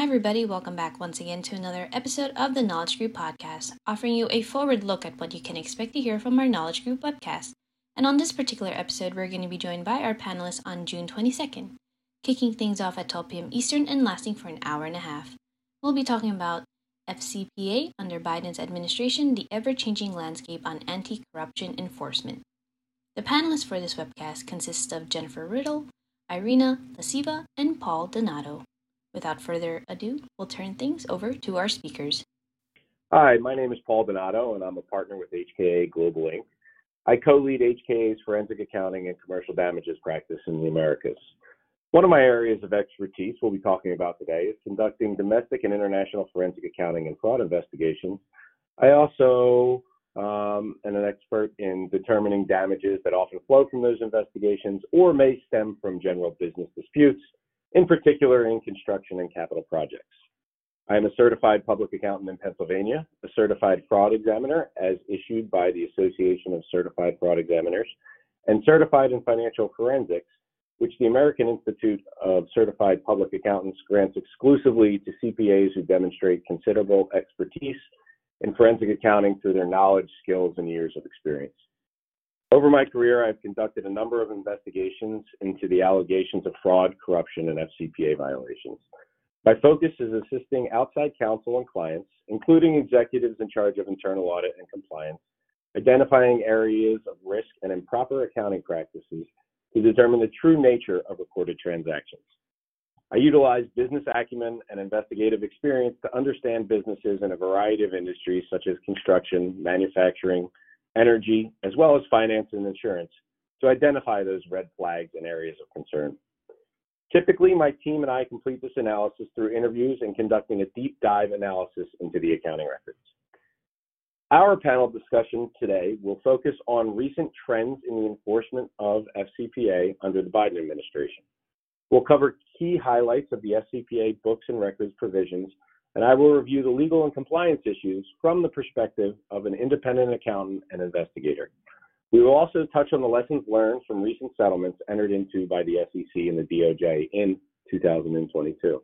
Hi, everybody. Welcome back once again to another episode of the Knowledge Group podcast, offering you a forward look at what you can expect to hear from our Knowledge Group webcast. And on this particular episode, we're going to be joined by our panelists on June 22nd, kicking things off at 12 p.m. Eastern and lasting for an hour and a half. We'll be talking about FCPA under Biden's administration, the ever changing landscape on anti corruption enforcement. The panelists for this webcast consist of Jennifer Riddle, Irina Lasiva, and Paul Donato. Without further ado, we'll turn things over to our speakers. Hi, my name is Paul Donato, and I'm a partner with HKA Global Inc. I co-lead HKA's forensic accounting and commercial damages practice in the Americas. One of my areas of expertise we'll be talking about today is conducting domestic and international forensic accounting and fraud investigations. I also um, am an expert in determining damages that often flow from those investigations or may stem from general business disputes in particular in construction and capital projects. I am a certified public accountant in Pennsylvania, a certified fraud examiner as issued by the Association of Certified Fraud Examiners, and certified in financial forensics, which the American Institute of Certified Public Accountants grants exclusively to CPAs who demonstrate considerable expertise in forensic accounting through their knowledge, skills, and years of experience. Over my career, I've conducted a number of investigations into the allegations of fraud, corruption, and FCPA violations. My focus is assisting outside counsel and clients, including executives in charge of internal audit and compliance, identifying areas of risk and improper accounting practices to determine the true nature of recorded transactions. I utilize business acumen and investigative experience to understand businesses in a variety of industries such as construction, manufacturing, energy, as well as finance and insurance to identify those red flags and areas of concern. Typically, my team and I complete this analysis through interviews and conducting a deep dive analysis into the accounting records. Our panel discussion today will focus on recent trends in the enforcement of FCPA under the Biden administration. We'll cover key highlights of the FCPA books and records provisions and I will review the legal and compliance issues from the perspective of an independent accountant and investigator. We will also touch on the lessons learned from recent settlements entered into by the SEC and the DOJ in 2022.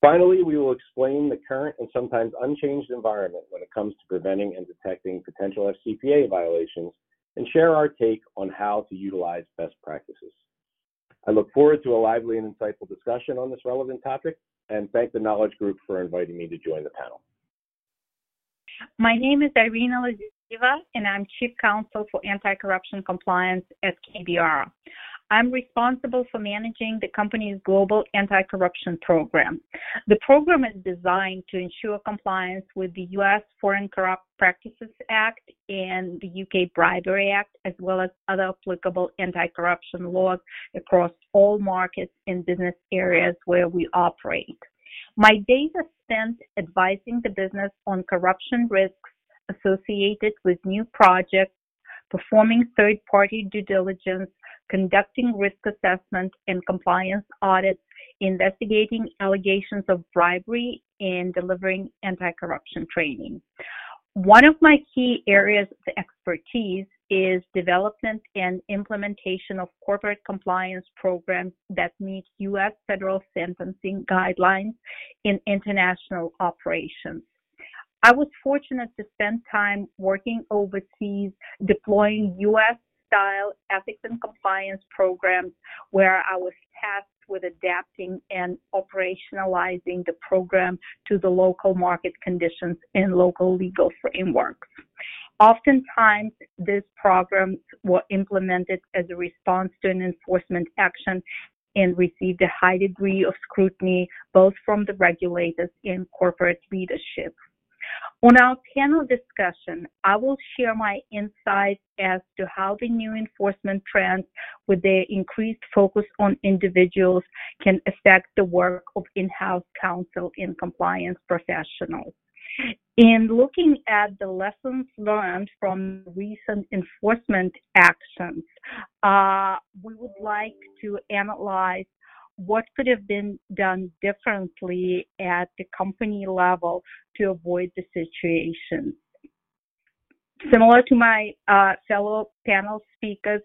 Finally, we will explain the current and sometimes unchanged environment when it comes to preventing and detecting potential FCPA violations and share our take on how to utilize best practices. I look forward to a lively and insightful discussion on this relevant topic and thank the Knowledge Group for inviting me to join the panel. My name is Irina Laziva, and I'm Chief Counsel for Anti-Corruption Compliance at KBR. I'm responsible for managing the company's global anti-corruption program. The program is designed to ensure compliance with the U.S. Foreign Corrupt Practices Act and the UK Bribery Act, as well as other applicable anti-corruption laws across all markets and business areas where we operate. My days are spent advising the business on corruption risks associated with new projects, performing third-party due diligence, conducting risk assessment and compliance audits, investigating allegations of bribery, and delivering anti-corruption training. One of my key areas of expertise is development and implementation of corporate compliance programs that meet U.S. federal sentencing guidelines in international operations. I was fortunate to spend time working overseas deploying U.S. style ethics and compliance programs where I was tasked with adapting and operationalizing the program to the local market conditions and local legal frameworks. Oftentimes, these programs were implemented as a response to an enforcement action and received a high degree of scrutiny both from the regulators and corporate leadership. On our panel discussion, I will share my insights as to how the new enforcement trends with their increased focus on individuals can affect the work of in-house counsel and compliance professionals. In looking at the lessons learned from recent enforcement actions, uh, we would like to analyze what could have been done differently at the company level to avoid the situation. Similar to my uh, fellow panel speakers,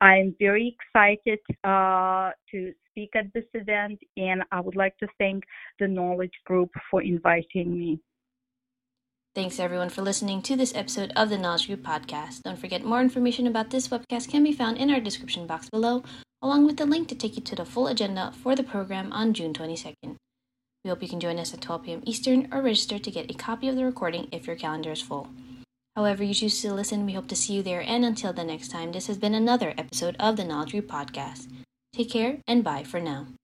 I'm very excited uh, to speak at this event, and I would like to thank the Knowledge Group for inviting me. Thanks everyone for listening to this episode of the Knowledge Group podcast. Don't forget more information about this webcast can be found in our description box below, along with the link to take you to the full agenda for the program on June 22nd. We hope you can join us at 12 p.m. Eastern or register to get a copy of the recording if your calendar is full. However, you choose to listen, we hope to see you there. And until the next time, this has been another episode of the Knowledge Group Podcast. Take care and bye for now.